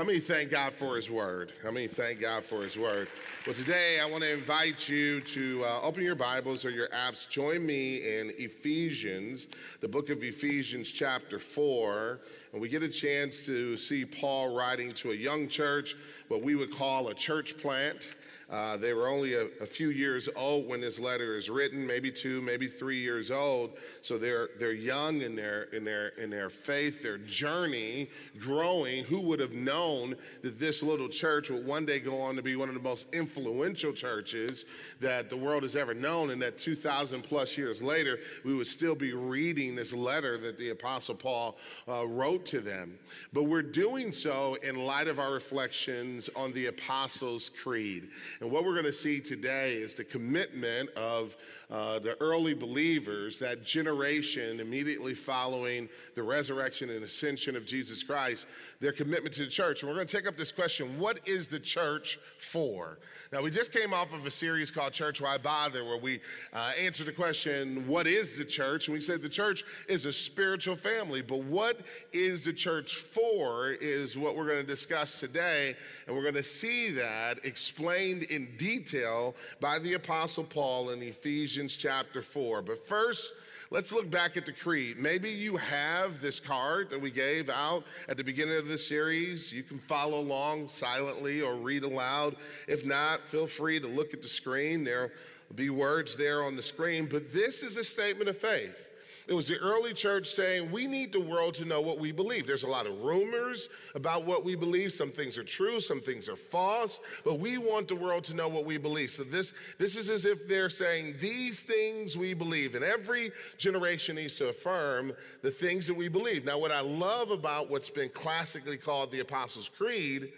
How many thank God for His Word? How many thank God for His Word? Well, today I want to invite you to uh, open your Bibles or your apps. Join me in Ephesians, the book of Ephesians, chapter 4. And we get a chance to see Paul writing to a young church, what we would call a church plant. Uh, they were only a, a, few years old when this letter is written, maybe two, maybe three years old. So they're they're young in their in their in their faith, their journey, growing. Who would have known that this little church would one day go on to be one of the most influential churches that the world has ever known, and that 2,000 plus years later, we would still be reading this letter that the Apostle Paul uh, wrote to them. But we're doing so in light of our reflections on the Apostles' Creed. And what we're going to see today is the commitment of uh, the early believers, that generation immediately following the resurrection and ascension of Jesus Christ, their commitment to the church. And we're going to take up this question what is the church for? Now, we just came off of a series called Church Why Bother, where we uh, answered the question, What is the church? And we said the church is a spiritual family, but what is the church for is what we're going to discuss today. And we're going to see that explained in detail by the Apostle Paul in Ephesians chapter 4. But first, let's look back at the creed. Maybe you have this card that we gave out at the beginning of this series. You can follow along silently or read aloud. If not, feel free to look at the screen. There'll be words there on the screen. But this is a statement of faith. It was the early church saying, we need the world to know what we believe. There's a lot of rumors about what we believe. Some things are true, some things are false, but we want the world to know what we believe. So this, this is as if they're saying, these things we believe. And every generation needs to affirm the things that we believe. Now, what I love about what's been classically called the Apostles' Creed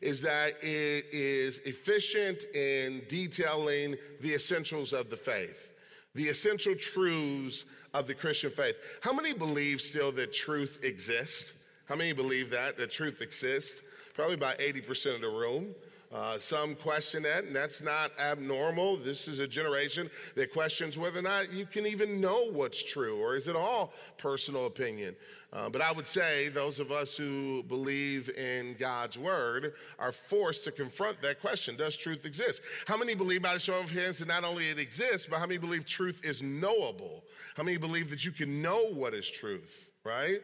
is that it is efficient in detailing the essentials of the faith, the essential truths of the Christian faith. How many believe still that truth exists? How many believe that, that truth exists? Probably about 80% of the room. Uh, some question that, and that's not abnormal. This is a generation that questions whether or not you can even know what's true, or is it all personal opinion? Uh, but I would say those of us who believe in God's word are forced to confront that question Does truth exist? How many believe, by the show of hands, that not only it exists, but how many believe truth is knowable? How many believe that you can know what is truth, right?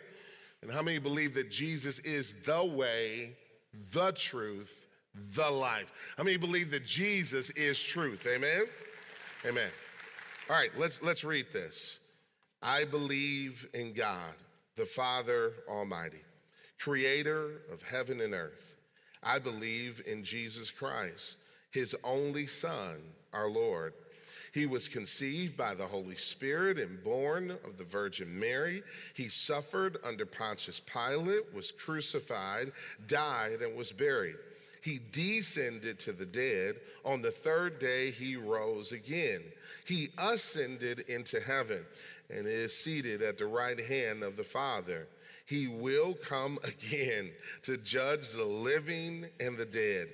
And how many believe that Jesus is the way, the truth, the life. How many believe that Jesus is truth? Amen? Amen. All right, let's let's read this. I believe in God, the Father Almighty, creator of heaven and earth. I believe in Jesus Christ, his only Son, our Lord. He was conceived by the Holy Spirit and born of the Virgin Mary. He suffered under Pontius Pilate, was crucified, died, and was buried he descended to the dead. On the third day, he rose again. He ascended into heaven and is seated at the right hand of the Father. He will come again to judge the living and the dead.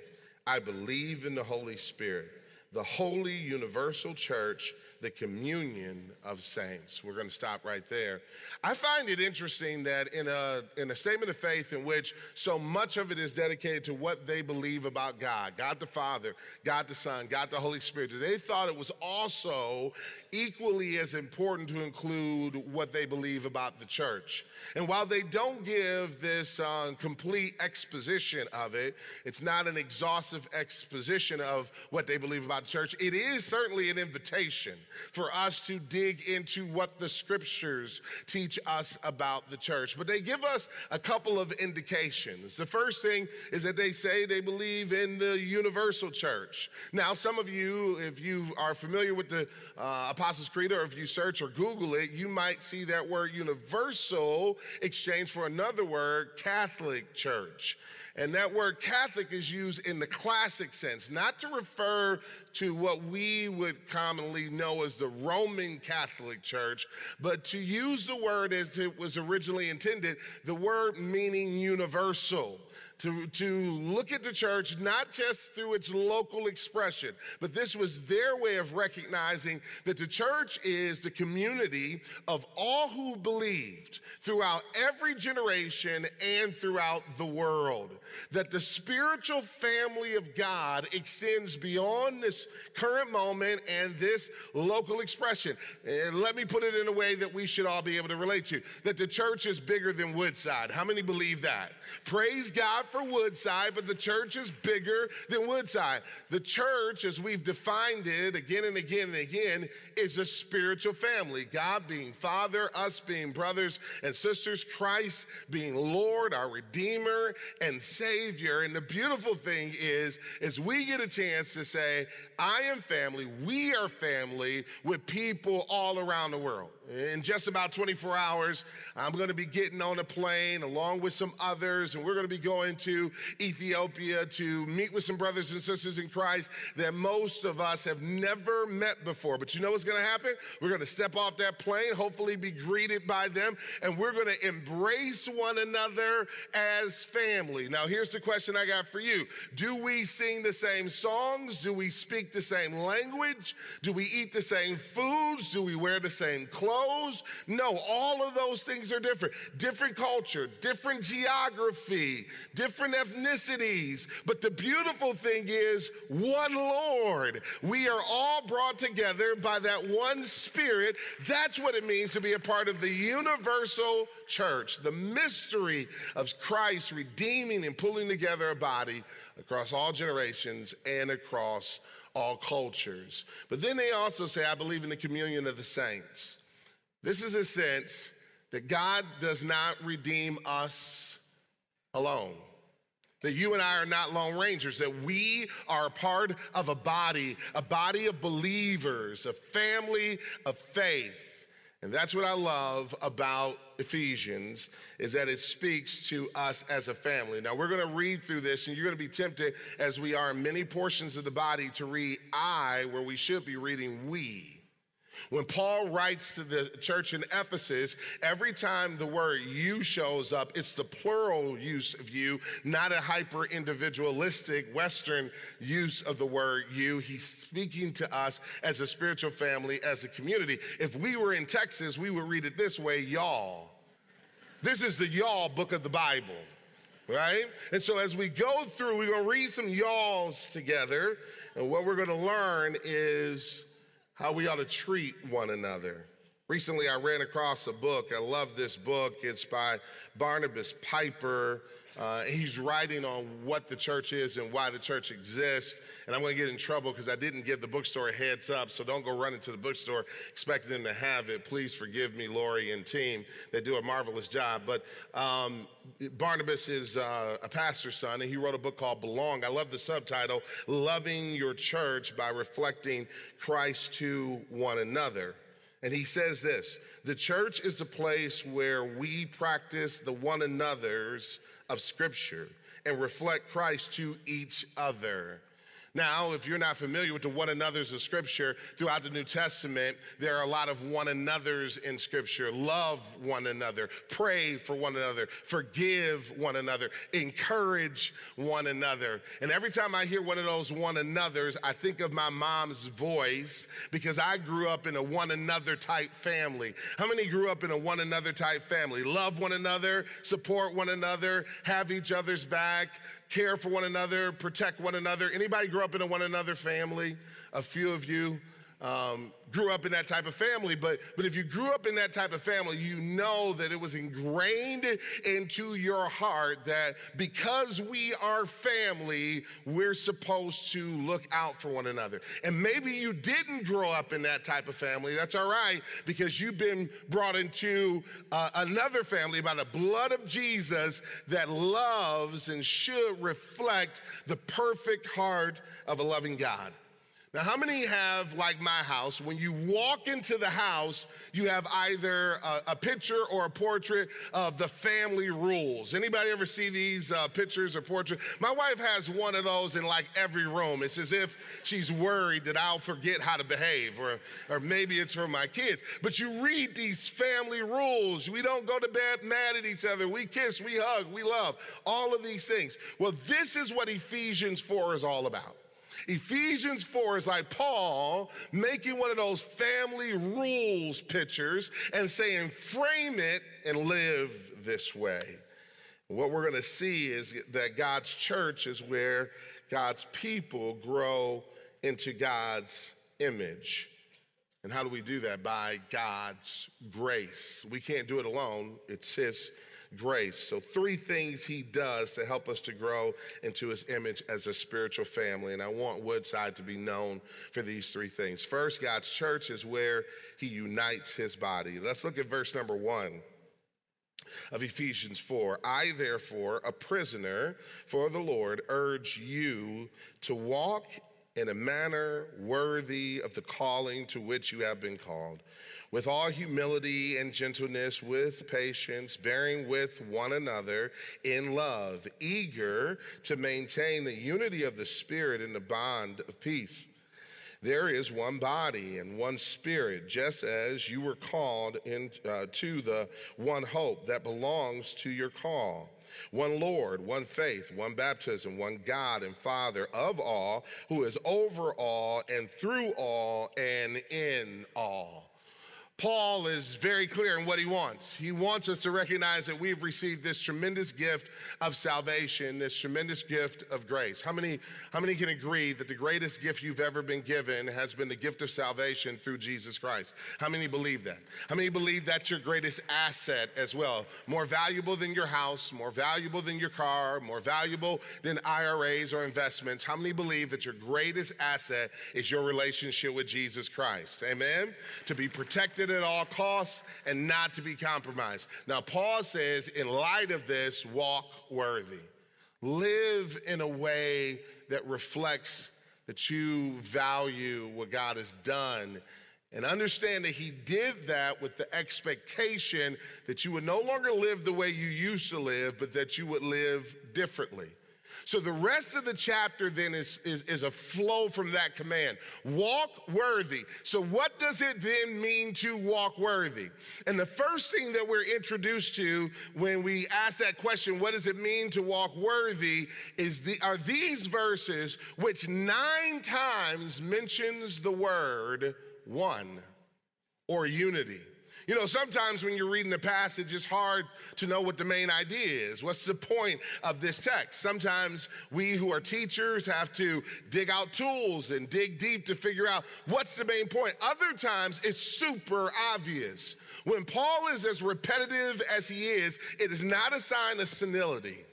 I believe in the Holy Spirit, the holy universal church the communion of saints. We're going to stop right there. I find it interesting that in a, in a statement of faith in which so much of it is dedicated to what they believe about God, God the Father, God the Son, God the Holy Spirit, they thought it was also equally as important to include what they believe about the church. And while they don't give this uh, complete exposition of it, it's not an exhaustive exposition of what they believe about the church, it is certainly an invitation for us to dig into what the scriptures teach us about the church. But they give us a couple of indications. The first thing is that they say they believe in the universal church. Now, some of you, if you are familiar with the uh, Apostles' Creed or if you search or Google it, you might see that word universal exchanged for another word, Catholic Church. And that word Catholic is used in the classic sense, not to refer to what we would commonly know as the Roman Catholic Church, but to use the word as it was originally intended, the word meaning universal to, to look at the church not just through its local expression, but this was their way of recognizing that the church is the community of all who believed throughout every generation and throughout the world. That the spiritual family of God extends beyond this current moment and this local expression. And let me put it in a way that we should all be able to relate to that the church is bigger than Woodside. How many believe that? Praise God for Woodside, but the church is bigger than Woodside. The church, as we've defined it again and again and again, is a spiritual family. God being Father, us being brothers and sisters, Christ being Lord, our Redeemer and Savior. And the beautiful thing is, is we get a chance to say, I am family, we are family with people all around the world. In just about 24 hours, I'm going to be getting on a plane along with some others, and we're going to be going to Ethiopia to meet with some brothers and sisters in Christ that most of us have never met before. But you know what's going to happen? We're going to step off that plane, hopefully be greeted by them, and we're going to embrace one another as family. Now, here's the question I got for you Do we sing the same songs? Do we speak the same language? Do we eat the same foods? Do we wear the same clothes? No, all of those things are different. Different culture, different geography, different ethnicities. But the beautiful thing is one Lord. We are all brought together by that one Spirit. That's what it means to be a part of the universal church, the mystery of Christ redeeming and pulling together a body across all generations and across all cultures. But then they also say, I believe in the communion of the saints. This is a sense that God does not redeem us alone. That you and I are not lone rangers, that we are part of a body, a body of believers, a family of faith. And that's what I love about Ephesians is that it speaks to us as a family. Now we're going to read through this and you're going to be tempted as we are in many portions of the body to read I where we should be reading we. When Paul writes to the church in Ephesus, every time the word you shows up, it's the plural use of you, not a hyper individualistic Western use of the word you. He's speaking to us as a spiritual family, as a community. If we were in Texas, we would read it this way y'all. This is the y'all book of the Bible right? And so as we go through, we're gonna read some y'alls together, and what we're gonna learn is how we ought to treat one another. Recently, I ran across a book. I love this book. It's by Barnabas Piper. Uh, he's writing on what the church is and why the church exists. And I'm going to get in trouble because I didn't give the bookstore a heads up. So don't go running to the bookstore expecting them to have it. Please forgive me, Lori and team. They do a marvelous job. But um, Barnabas is uh, a pastor's son, and he wrote a book called Belong. I love the subtitle Loving Your Church by Reflecting Christ to One Another. And he says this the church is the place where we practice the one another's of Scripture and reflect Christ to each other. Now, if you're not familiar with the one another's of Scripture, throughout the New Testament, there are a lot of one another's in Scripture. Love one another, pray for one another, forgive one another, encourage one another. And every time I hear one of those one another's, I think of my mom's voice because I grew up in a one another type family. How many grew up in a one another type family? Love one another, support one another, have each other's back, care for one another, protect one another. Anybody grew up in a one another family? A few of you um, grew up in that type of family, but, but if you grew up in that type of family, you know that it was ingrained into your heart that because we are family, we're supposed to look out for one another. And maybe you didn't grow up in that type of family. That's all right, because you've been brought into uh, another family by the blood of Jesus that loves and should reflect the perfect heart of a loving God. Now, how many have, like my house, when you walk into the house, you have either a, a picture or a portrait of the family rules? Anybody ever see these uh, pictures or portraits? My wife has one of those in like every room. It's as if she's worried that I'll forget how to behave, or, or maybe it's for my kids. But you read these family rules. We don't go to bed mad at each other. We kiss, we hug, we love, all of these things. Well, this is what Ephesians 4 is all about. Ephesians 4 is like Paul making one of those family rules pictures and saying, frame it and live this way. What we're going to see is that God's church is where God's people grow into God's image. And how do we do that? By God's grace. We can't do it alone, it's His grace. So, three things he does to help us to grow into his image as a spiritual family. And I want Woodside to be known for these three things. First, God's church is where he unites his body. Let's look at verse number one of Ephesians 4. I, therefore, a prisoner for the Lord, urge you to walk in a manner worthy of the calling to which you have been called with all humility and gentleness, with patience, bearing with one another in love, eager to maintain the unity of the Spirit in the bond of peace. There is one body and one spirit, just as you were called into uh, the one hope that belongs to your call. One Lord, one faith, one baptism, one God and Father of all, who is over all and through all and in all. Paul is very clear in what he wants. He wants us to recognize that we've received this tremendous gift of salvation, this tremendous gift of grace. How many, how many can agree that the greatest gift you've ever been given has been the gift of salvation through Jesus Christ? How many believe that? How many believe that's your greatest asset as well? More valuable than your house, more valuable than your car, more valuable than IRAs or investments. How many believe that your greatest asset is your relationship with Jesus Christ? Amen? To be protected at all costs and not to be compromised. Now, Paul says, in light of this, walk worthy. Live in a way that reflects that you value what God has done and understand that he did that with the expectation that you would no longer live the way you used to live, but that you would live differently. So the rest of the chapter then is, is, is, a flow from that command walk worthy. So, what does it then mean to walk worthy? And the first thing that we're introduced to when we ask that question, what does it mean to walk worthy, is the, are these verses which nine times mentions the word one or unity. You know, sometimes when you're reading the passage, it's hard to know what the main idea is. What's the point of this text? Sometimes we who are teachers have to dig out tools and dig deep to figure out what's the main point. Other times it's super obvious. When Paul is as repetitive as he is, it is not a sign of senility.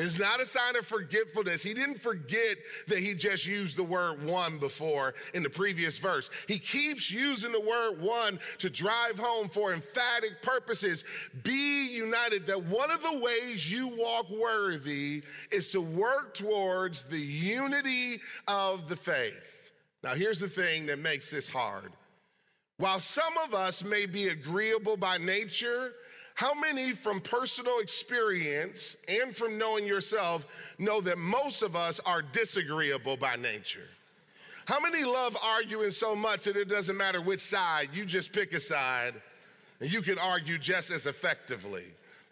It's not a sign of forgetfulness. He didn't forget that he just used the word one before in the previous verse. He keeps using the word one to drive home for emphatic purposes. Be united. That one of the ways you walk worthy is to work towards the unity of the faith. Now, here's the thing that makes this hard. While some of us may be agreeable by nature, how many from personal experience and from knowing yourself know that most of us are disagreeable by nature? How many love arguing so much that it doesn't matter which side, you just pick a side and you can argue just as effectively?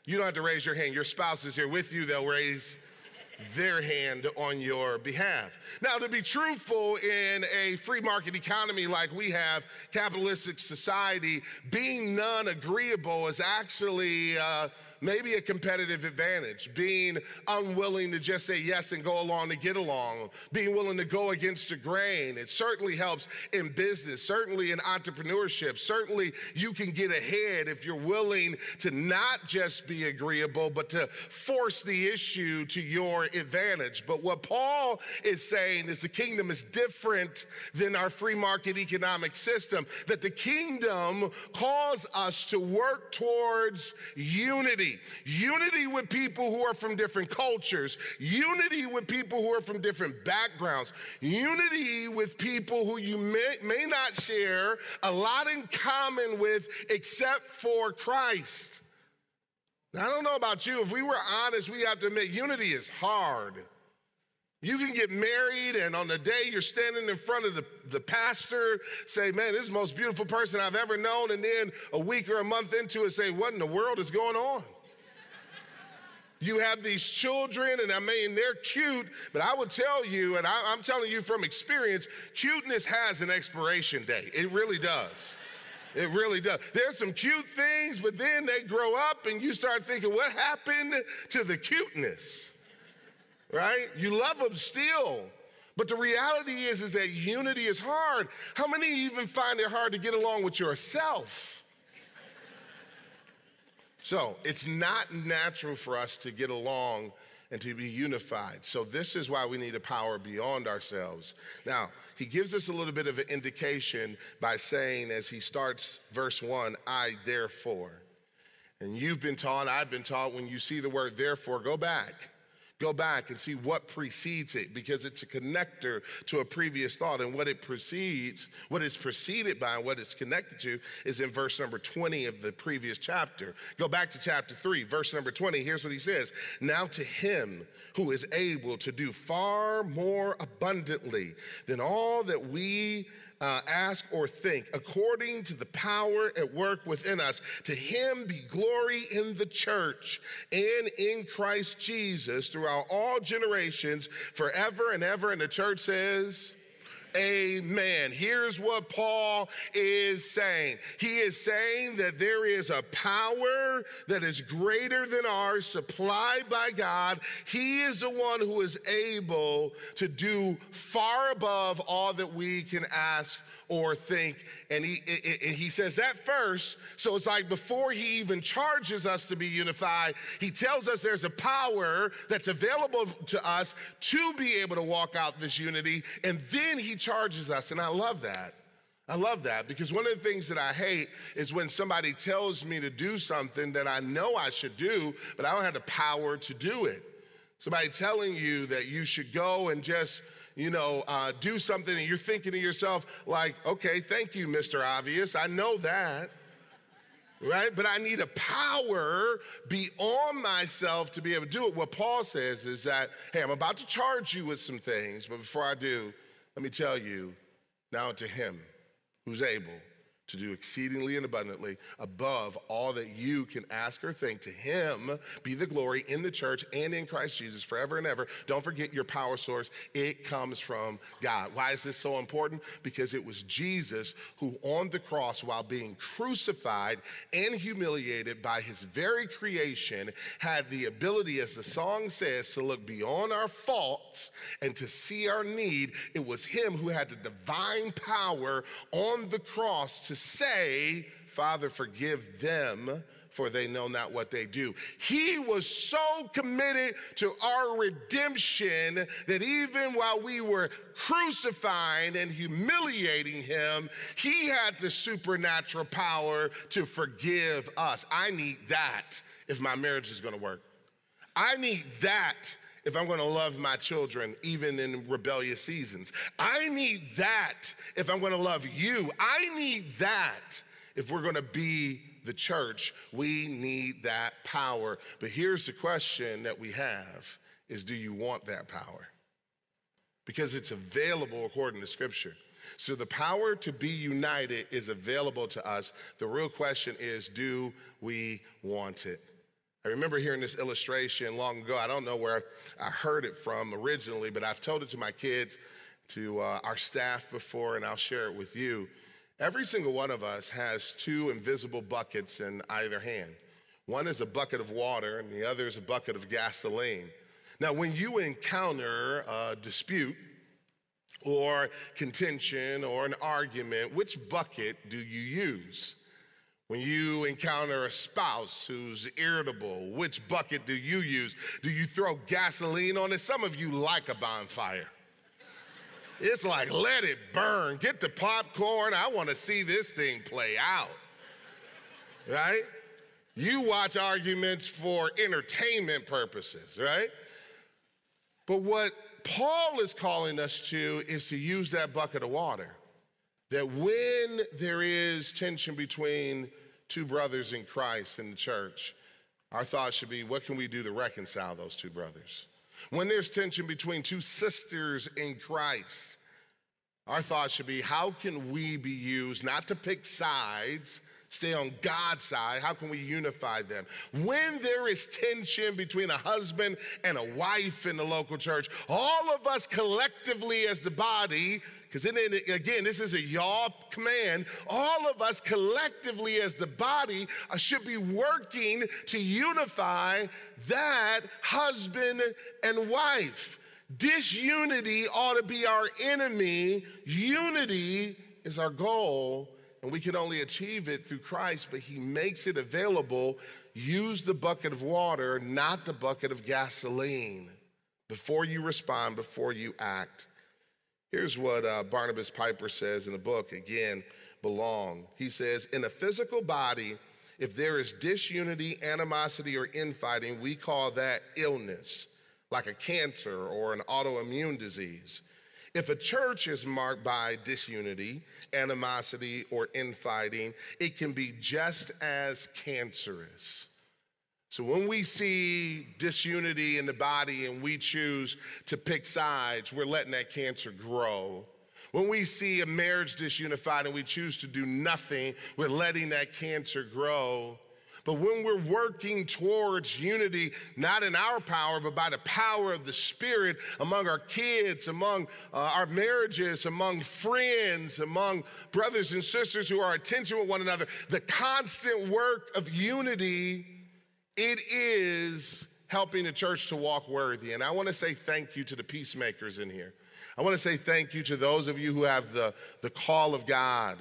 You don't have to raise your hand. Your spouse is here with you, they'll raise their hand on your behalf. Now, to be truthful, in a free market economy like we have, capitalistic society, being non agreeable is actually. Uh, maybe a competitive advantage, being unwilling to just say yes and go along to get along, being willing to go against the grain. It certainly helps in business, certainly in entrepreneurship. Certainly, you can get ahead if you're willing to not just be agreeable, but to force the issue to your advantage. But what Paul is saying is the kingdom is different than our free market economic system, that the kingdom calls us to work towards unity unity. With people who are from different cultures, unity with people who are from different backgrounds, unity with people who you may, may not share a lot in common with except for Christ. Now, I don't know about you. If we were honest, we have to admit unity is hard. You can get married, and on the day you're standing in front of the, the pastor, say, Man, this is the most beautiful person I've ever known. And then a week or a month into it, say, What in the world is going on? You have these children, and I mean, they're cute, but I would tell you, and I, am telling you from experience, cuteness has an expiration date. It really does. It really does. There's some cute things, but then they grow up, and you start thinking, what happened to the cuteness? right? You love them still. But the reality is, is that unity is hard. How many even find it hard to get along with yourself? So it's not natural for us to get along and to be unified. So this is why we need a power beyond ourselves. Now, he gives us a little bit of an indication by saying, as he starts verse one, I therefore. And you've been taught, I've been taught, when you see the word therefore, go back Go back and see what precedes it because it's a connector to a previous thought. And what it precedes, what is preceded by, what it's connected to is in verse number 20 of the previous chapter. Go back to chapter 3, verse number 20. Here's what he says Now to him who is able to do far more abundantly than all that we uh, ask or think, according to the power at work within us. To him be glory in the church and in Christ Jesus throughout all generations, forever and ever. And the church says, Amen. Here's what Paul is saying. He is saying that there is a power that is greater than ours, supplied by God. He is the one who is able to do far above all that we can ask or think. And he, and he says that first. So it's like before he even charges us to be unified, he tells us there's a power that's available to us to be able to walk out this unity. And then he charges us. And I love that. I love that because one of the things that I hate is when somebody tells me to do something that I know I should do, but I don't have the power to do it. Somebody telling you that you should go and just you know, uh, do something and you're thinking to yourself, like, okay, thank you, Mr. Obvious. I know that. Right? But I need a power beyond myself to be able to do it. What Paul says is that, hey, I'm about to charge you with some things, but before I do, let me tell you now to him who's able to do exceedingly and abundantly above all that you can ask or think. To him be the glory in the church and in Christ Jesus forever and ever. Don't forget your power source, it comes from God. Why is this so important? Because it was Jesus who, on the cross, while being crucified and humiliated by his very creation, had the ability, as the song says, to look beyond our faults and to see our need. It was him who had the divine power on the cross to say, Father, forgive them, for they know not what they do. He was so committed to our redemption that even while we were crucifying and humiliating him, he had the supernatural power to forgive us. I need that if my marriage is gonna work. I need that if I'm to love my children, even in rebellious seasons. I need that if I'm to love you. I need that if we're to be the church. We need that power. But here's the question that we have is do you want that power? Because it's available according to scripture. So the power to be united is available to us. The real question is do we want it? I remember hearing this illustration long ago. I don't know where I heard it from originally, but I've told it to my kids, to uh, our staff before, and I'll share it with you. Every single one of us has two invisible buckets in either hand. One is a bucket of water, and the other is a bucket of gasoline. Now, when you encounter a dispute, or contention or an argument, which bucket do you use? When you encounter a spouse who's irritable, which bucket do you use? Do you throw gasoline on it? Some of you like a bonfire. It's like, let it burn. Get the popcorn. I want to see this thing play out. Right? You watch arguments for entertainment purposes, right? But what Paul is calling us to is to use that bucket of water. That when there is tension between two brothers in Christ in the church, our thoughts should be what can we do to reconcile those two brothers? When there's tension between two sisters in Christ, our thoughts should be how can we be used not to pick sides, stay on God's side? How can we unify them? When there is tension between a husband and a wife in the local church, all of us collectively as the body because then again, this is a y'all command. All of us collectively as the body uh, should be working to unify that husband and wife. Disunity ought to be our enemy. Unity is our goal, and we can only achieve it through Christ, but He makes it available. Use the bucket of water, not the bucket of gasoline, before you respond, before you act. Here's what uh, Barnabas Piper says in the book, again, Belong. He says, In a physical body, if there is disunity, animosity, or infighting, we call that illness, like a cancer or an autoimmune disease. If a church is marked by disunity, animosity, or infighting, it can be just as cancerous. So when we see disunity in the body and we choose to pick sides, we're letting that cancer grow. When we see a marriage disunified and we choose to do nothing, we're letting that cancer grow. But when we're working towards unity, not in our power, but by the power of the Spirit among our kids, among uh, our marriages, among friends, among brothers and sisters who are attention with one another, the constant work of unity it is helping the church to walk worthy. And I want to say thank you to the peacemakers in here. I want to say thank you to those of you who have the, the call of God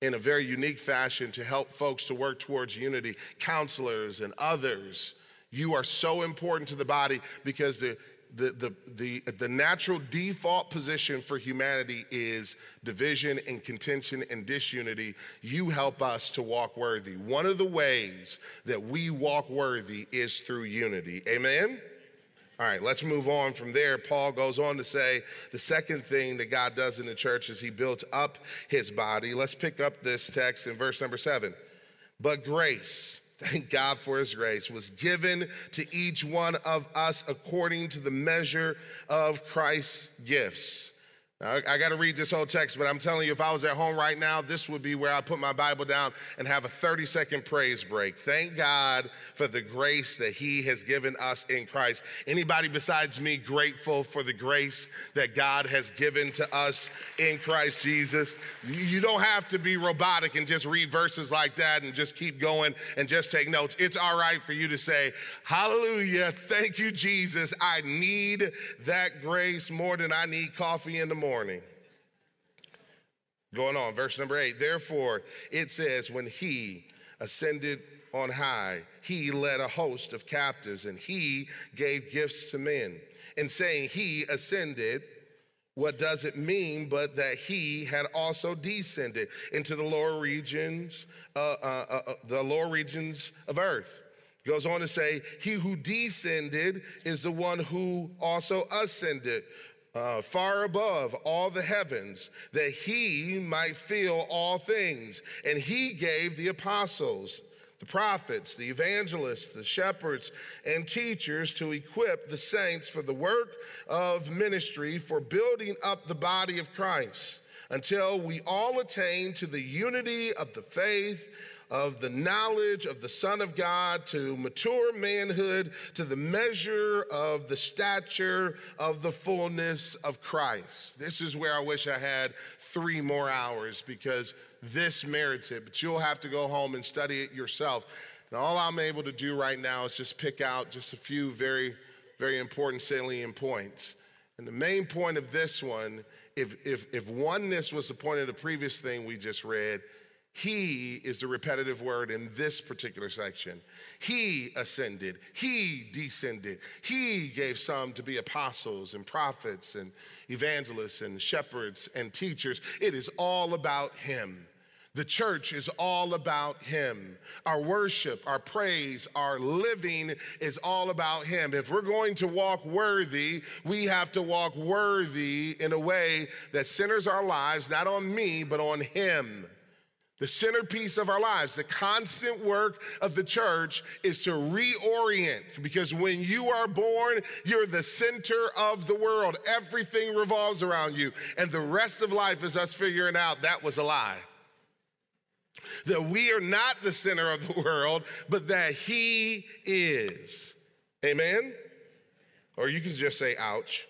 in a very unique fashion to help folks to work towards unity, counselors and others. You are so important to the body because the, the, the, the, the natural default position for humanity is division and contention and disunity. You help us to walk worthy. One of the ways that we walk worthy is through unity. Amen? All right, let's move on from there. Paul goes on to say the second thing that God does in the church is he builds up his body. Let's pick up this text in verse number seven. But grace, thank God for his grace, was given to each one of us according to the measure of Christ's gifts. Now, I got to read this whole text, but I'm telling you, if I was at home right now, this would be where I put my Bible down and have a 30 second praise break. Thank God for the grace that He has given us in Christ. Anybody besides me grateful for the grace that God has given to us in Christ Jesus? You don't have to be robotic and just read verses like that and just keep going and just take notes. It's all right for you to say, Hallelujah, thank you, Jesus. I need that grace more than I need coffee in the morning morning. Going on, verse number eight. Therefore, it says, when he ascended on high, he led a host of captives and he gave gifts to men. And saying he ascended, what does it mean but that he had also descended into the lower regions, uh, uh, uh, uh the lower regions of earth? Goes on to say, He who descended is the one who also ascended uh, far above all the heavens, that he might fill all things. And he gave the apostles, the prophets, the evangelists, the shepherds, and teachers to equip the saints for the work of ministry, for building up the body of Christ, until we all attain to the unity of the faith of the knowledge of the Son of God to mature manhood to the measure of the stature of the fullness of Christ. This is where I wish I had three more hours because this merits it, but you'll have to go home and study it yourself. And all I'm able to do right now is just pick out just a few very, very important salient points. And the main point of this one, if, if, if oneness was the point of the previous thing we just read, he is the repetitive word in this particular section. He ascended, he descended, he gave some to be apostles and prophets and evangelists and shepherds and teachers. It is all about him. The church is all about Him. Our worship, our praise, our living is all about Him. If we're going to walk worthy, we have to walk worthy in a way that centers our lives not on me, but on Him. The centerpiece of our lives, the constant work of the church is to reorient because when you are born, you're the center of the world. Everything revolves around you. And the rest of life is us figuring out that was a lie that we are not the center of the world, but that He is. Amen? Or you can just say, ouch.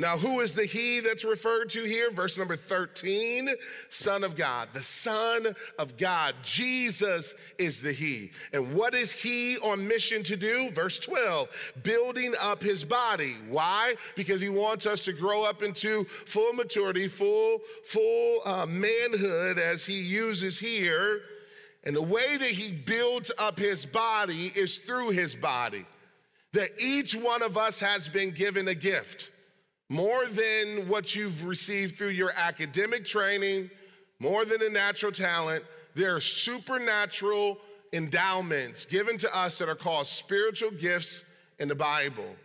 Now, who is the he that's referred to here? Verse number 13, Son of God, the Son of God. Jesus is the he. And what is he on mission to do? Verse 12, building up his body. Why? Because he wants us to grow up into full maturity, full, full uh, manhood, as he uses here. And the way that he builds up his body is through his body. That each one of us has been given a gift more than what you've received through your academic training, more than a natural talent. There are supernatural endowments given to us that are called spiritual gifts in the Bible.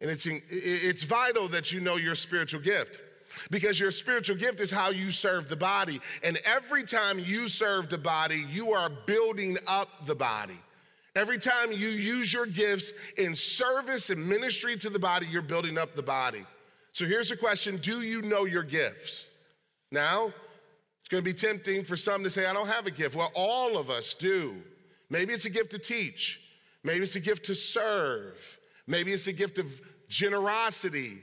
And it's, it's vital that you know your spiritual gift because your spiritual gift is how you serve the body. And every time you serve the body, you are building up the body. Every time you use your gifts in service and ministry to the body, you're building up the body. So here's the question Do you know your gifts? Now, it's going to be tempting for some to say, I don't have a gift. Well, all of us do. Maybe it's a gift to teach, maybe it's a gift to serve, maybe it's a gift of generosity.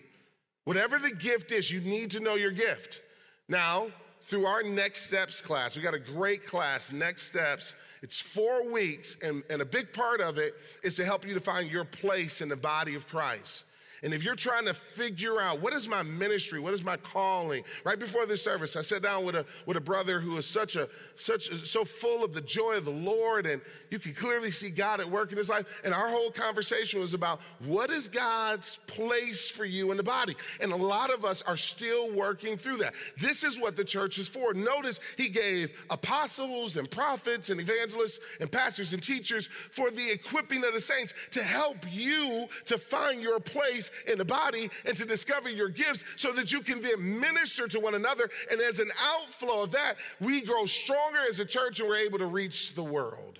Whatever the gift is, you need to know your gift. Now, through our Next Steps class, we got a great class, Next Steps. It's four weeks, and, and a big part of it is to help you to find your place in the body of Christ. And if you're trying to figure out what is my ministry, what is my calling, right before this service, I sat down with a with a brother who is such a such so full of the joy of the Lord, and you can clearly see God at work in his life. And our whole conversation was about what is God's place for you in the body. And a lot of us are still working through that. This is what the church is for. Notice he gave apostles and prophets and evangelists and pastors and teachers for the equipping of the saints to help you to find your place in the body and to discover your gifts so that you can then minister to one another. And as an outflow of that, we grow stronger as a church and we're able to reach the world.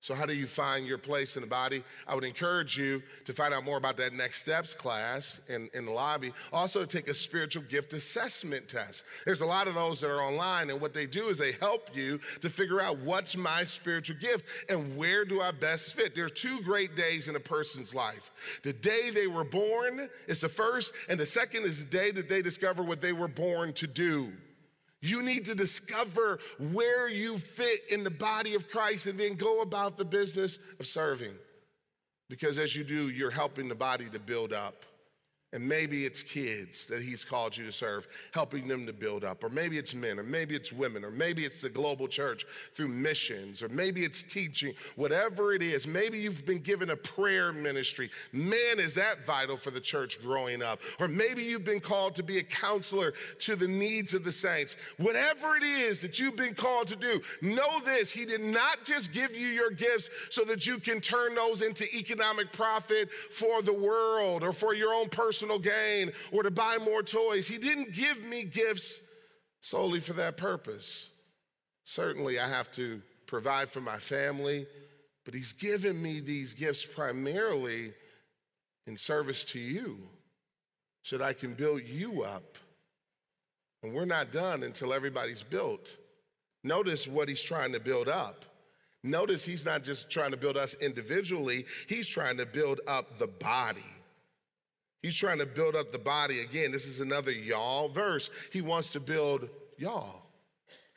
So, how do you find your place in the body? I would encourage you to find out more about that next steps class in, in the lobby. Also, take a spiritual gift assessment test. There's a lot of those that are online, and what they do is they help you to figure out what's my spiritual gift and where do I best fit. There are two great days in a person's life. The day they were born is the first, and the second is the day that they discover what they were born to do. You need to discover where you fit in the body of Christ and then go about the business of serving. Because as you do, you're helping the body to build up. And maybe it's kids that he's called you to serve, helping them to build up. Or maybe it's men, or maybe it's women, or maybe it's the global church through missions, or maybe it's teaching, whatever it is. Maybe you've been given a prayer ministry. Man, is that vital for the church growing up. Or maybe you've been called to be a counselor to the needs of the saints. Whatever it is that you've been called to do, know this He did not just give you your gifts so that you can turn those into economic profit for the world or for your own personal personal gain or to buy more toys. He didn't give me gifts solely for that purpose. Certainly, I have to provide for my family, but He's given me these gifts primarily in service to you so that I can build you up. And we're not done until everybody's built. Notice what He's trying to build up. Notice He's not just trying to build us individually, He's trying to build up the body. He's trying to build up the body. Again, this is another y'all verse. He wants to build y'all,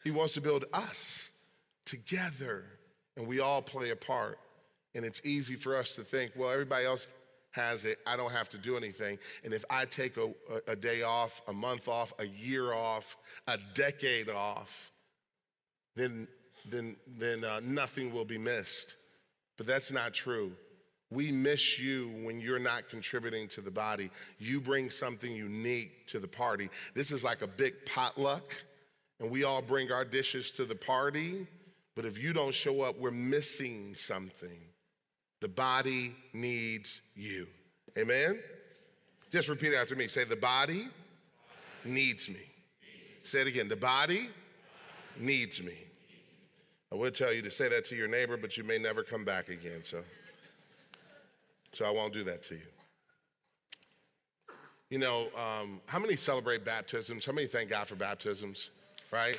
he wants to build us together, and we all play a part. And it's easy for us to think, well, everybody else has it. I don't have to do anything. And if I take a, a, day off, a month off, a year off, a decade off, then, then, then uh, nothing will be missed. But that's not true. We miss you when you're not contributing to the body. You bring something unique to the party. This is like a big potluck, and we all bring our dishes to the party. But if you don't show up, we're missing something. The body needs you. Amen? Just repeat after me. Say, The body needs me. Say it again. The body needs me. I would tell you to say that to your neighbor, but you may never come back again. So, so I won't do that to you. You know, um, how many celebrate baptisms? How many thank God for baptisms? Right?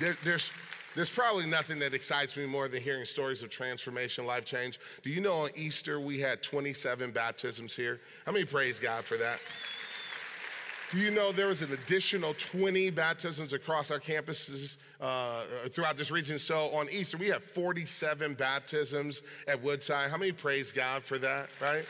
There, there's there's probably nothing that excites me more than hearing stories of transformation, life change. Do you know on Easter we had 27 baptisms here? How many praise God for that? You know there was an additional 20 baptisms across our campuses uh, throughout this region? So on Easter, we have 47 baptisms at Woodside. How many praise God for that, right?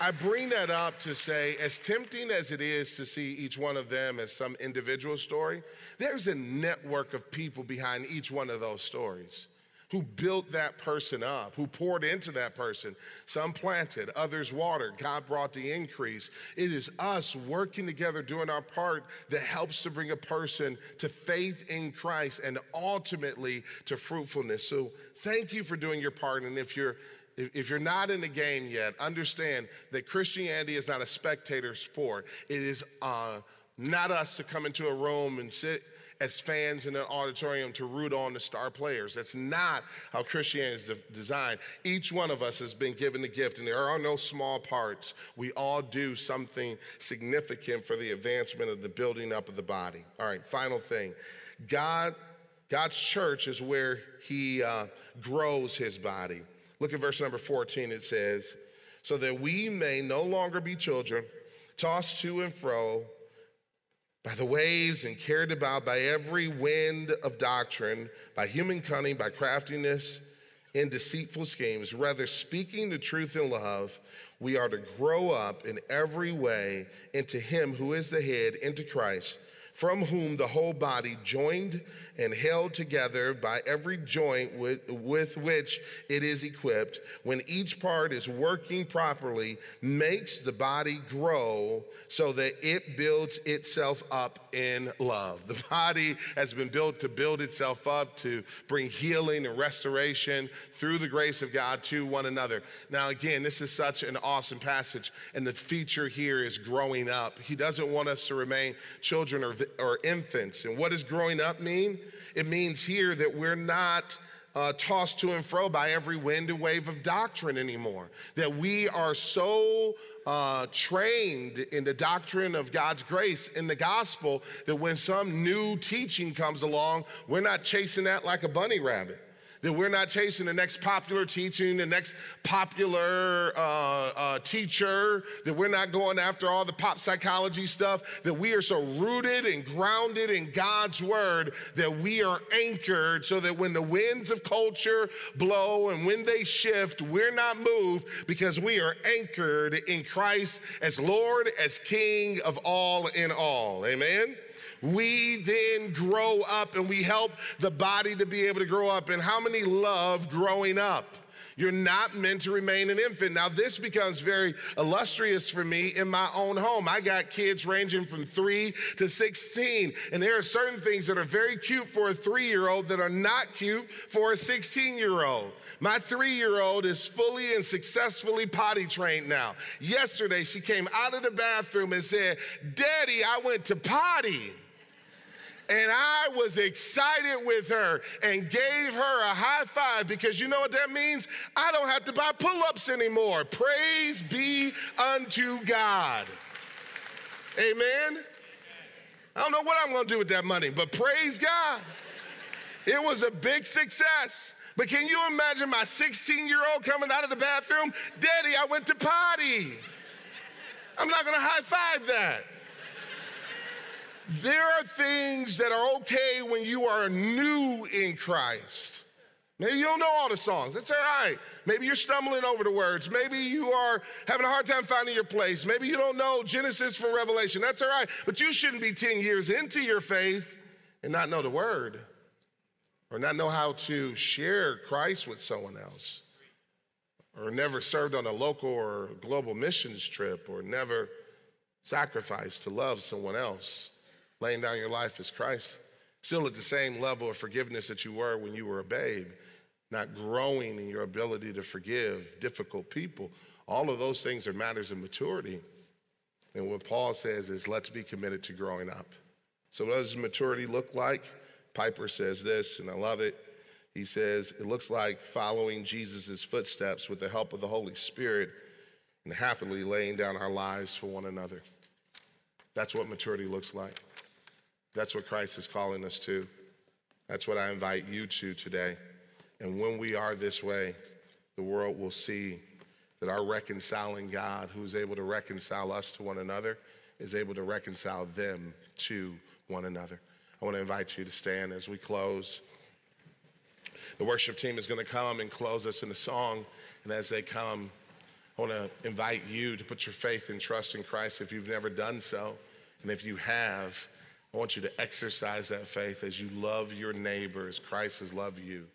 I bring that up to say, as tempting as it is to see each one of them as some individual story, there's a network of people behind each one of those stories who built that person up, who poured into that person. Some planted, others watered. God brought the increase. It is us working together, doing our part that helps to bring a person to faith in Christ and ultimately to fruitfulness. So thank you for doing your part. And if you're if you're not in the game yet, understand that Christianity is not a spectator sport. It is uh, not us to come into a room and sit as fans in an auditorium to root on the star players. That's not how Christianity is de- designed. Each one of us has been given the gift, and there are no small parts. We all do something significant for the advancement of the building up of the body. All right, final thing God. God's church is where he uh, grows his body. Look at verse number 14. It says, So that we may no longer be children, tossed to and fro by the waves and carried about by every wind of doctrine, by human cunning, by craftiness and deceitful schemes. Rather, speaking the truth in love, we are to grow up in every way into Him who is the head, into Christ from whom the whole body, joined and held together by every joint with, with, which it is equipped, when each part is working properly, makes the body grow so that it builds itself up in love. The body has been built to build itself up, to bring healing and restoration through the grace of God to one another. Now, again, this is such an awesome passage, and the feature here is growing up. He doesn't want us to remain children or or infants. And what does growing up mean? It means here that we're not uh, tossed to and fro by every wind and wave of doctrine anymore. That we are so uh, trained in the doctrine of God's grace in the gospel that when some new teaching comes along, we're not chasing that like a bunny rabbit that we're not chasing the next popular teaching, the next popular uh, uh, teacher, that we're not going after all the pop psychology stuff, that we are so rooted and grounded in God's word that we are anchored so that when the winds of culture blow and when they shift, we're not moved because we are anchored in Christ as Lord, as King of all in all. Amen we then grow up and we help the body to be able to grow up. And how many love growing up? You're not meant to remain an infant. Now, this becomes very illustrious for me in my own home. I got kids ranging from three to 16, and there are certain things that are very cute for a three year old that are not cute for a 16 year old. My three year old is fully and successfully potty trained now. Yesterday, she came out of the bathroom and said, Daddy, I went to potty. And I was excited with her and gave her a high five because you know what that means? I don't have to buy pull ups anymore. Praise be unto God. Amen. I don't know what I'm going to do with that money, but praise God. It was a big success. But can you imagine my 16 year old coming out of the bathroom? Daddy, I went to potty. I'm not going to high five that. There are things that are okay when you are new in Christ. Maybe you don't know all the songs. That's all right. Maybe you're stumbling over the words. Maybe you are having a hard time finding your place. Maybe you don't know Genesis from Revelation. That's all right. But you shouldn't be 10 years into your faith and not know the word or not know how to share Christ with someone else. or never served on a local or global missions trip, or never sacrificed to love someone else, laying down your life as Christ, still at the same level of forgiveness that you were when you were a babe, not growing in your ability to forgive difficult people. All of those things are matters of maturity. And what Paul says is, let's be committed to growing up. So, what does maturity look like? Piper says this, and I love it. He says, it looks like following Jesus' footsteps with the help of the Holy Spirit and happily laying down our lives for one another. That's what maturity looks like. That's what Christ is calling us to. That's what I invite you to today. And when we are this way, the world will see that our reconciling God, who is able to reconcile us to one another, is able to reconcile them to one another. I want to invite you to stand as we close. The worship team is going to come and close us in a song. And as they come, I want to invite you to put your faith and trust in Christ if you've never done so. And if you have, I want you to exercise that faith as you love your neighbor as Christ has loved you.